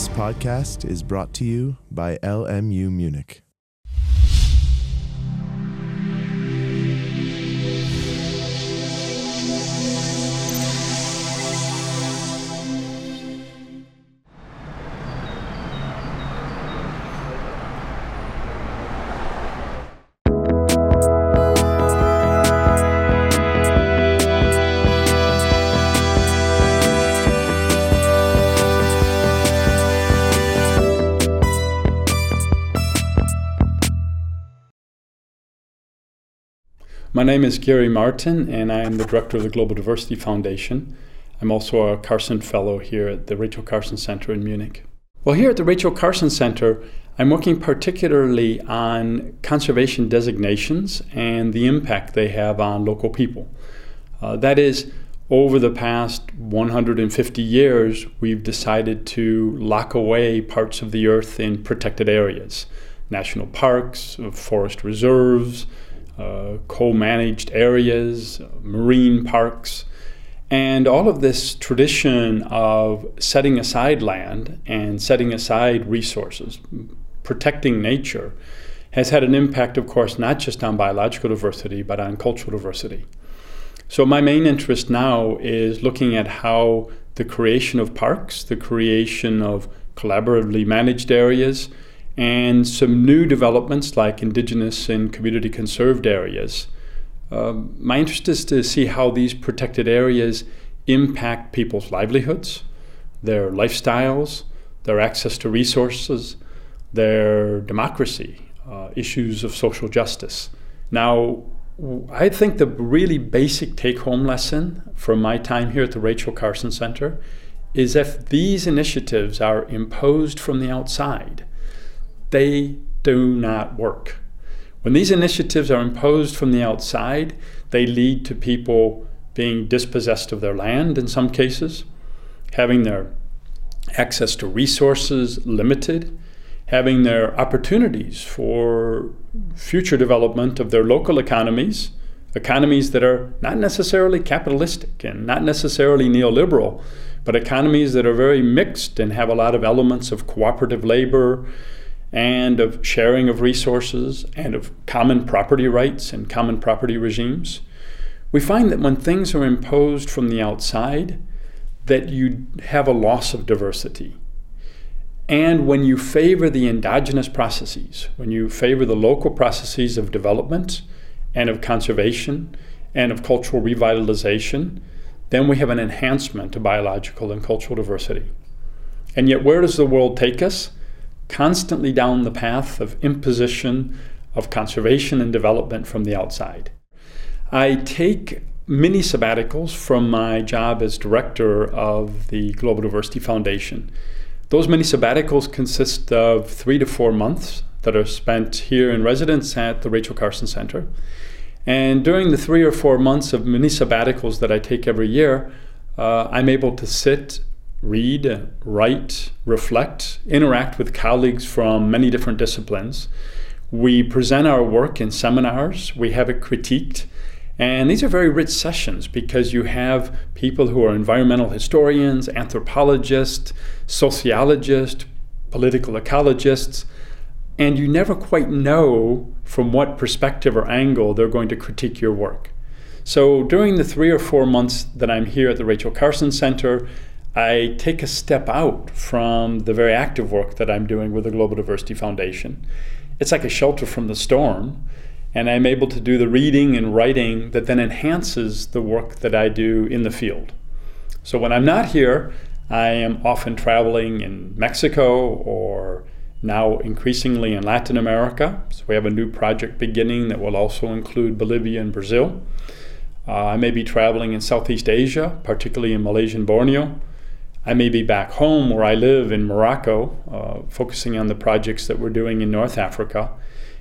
This podcast is brought to you by LMU Munich. My name is Gary Martin, and I am the director of the Global Diversity Foundation. I'm also a Carson Fellow here at the Rachel Carson Center in Munich. Well, here at the Rachel Carson Center, I'm working particularly on conservation designations and the impact they have on local people. Uh, that is, over the past 150 years, we've decided to lock away parts of the earth in protected areas national parks, forest reserves, Uh, co managed areas, marine parks. And all of this tradition of setting aside land and setting aside resources, protecting nature, has had an impact, of course, not just on biological diversity, but on cultural diversity. So, my main interest now is looking at how the creation of parks, the creation of collaboratively managed areas, and some new developments like indigenous and community conserved areas. Um, my interest is to see how these protected areas impact people's livelihoods, their lifestyles, their access to resources, their democracy, uh, issues of social justice. Now, I think the really basic take home lesson from my time here at the Rachel Carson Center is if these initiatives are imposed from the outside, they do not work. When these initiatives are imposed from the outside, they lead to people being dispossessed of their land in some cases, having their access to resources limited, having their opportunities for future development of their local economies, economies that are not necessarily capitalistic and not necessarily neoliberal, but economies that are very mixed and have a lot of elements of cooperative labor and of sharing of resources and of common property rights and common property regimes, we find that when things are imposed from the outside, that you have a loss of diversity. And when you favor the endogenous processes, when you favor the local processes of development and of conservation and of cultural revitalization, then we have an enhancement of biological and cultural diversity. And yet, where does the world take us? Constantly down the path of imposition of conservation and development from the outside. I take mini sabbaticals from my job as director of the Global Diversity Foundation. Those mini sabbaticals consist of three to four months that are spent here in residence at the Rachel Carson Center. And during the three or four months of mini sabbaticals that I take every year, uh, I'm able to sit read, write, reflect, interact with colleagues from many different disciplines. We present our work in seminars, we have it critiqued. And these are very rich sessions because you have people who are environmental historians, anthropologists, sociologists, political ecologists, and you never quite know from what perspective or angle they're going to critique your work. So during the three or four months that I'm here at the Rachel Carson Center, I take a step out from the very active work that I'm doing with the Global Diversity Foundation. It's like a shelter from the storm, and I'm able to do the reading and writing that then enhances the work that I do in the field. So when I'm not here, I am often traveling in Mexico or now increasingly in Latin America. So we have a new project beginning that will also include Bolivia and Brazil. Uh, I may be traveling in Southeast Asia, particularly in Malaysia and Borneo. I may be back home where I live in Morocco, uh, focusing on the projects that we're doing in North Africa.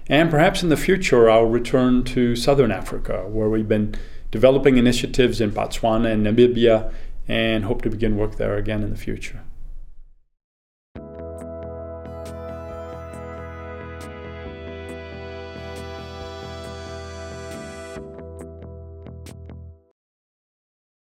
And perhaps in the future, I'll return to Southern Africa, where we've been developing initiatives in Botswana and Namibia and hope to begin work there again in the future.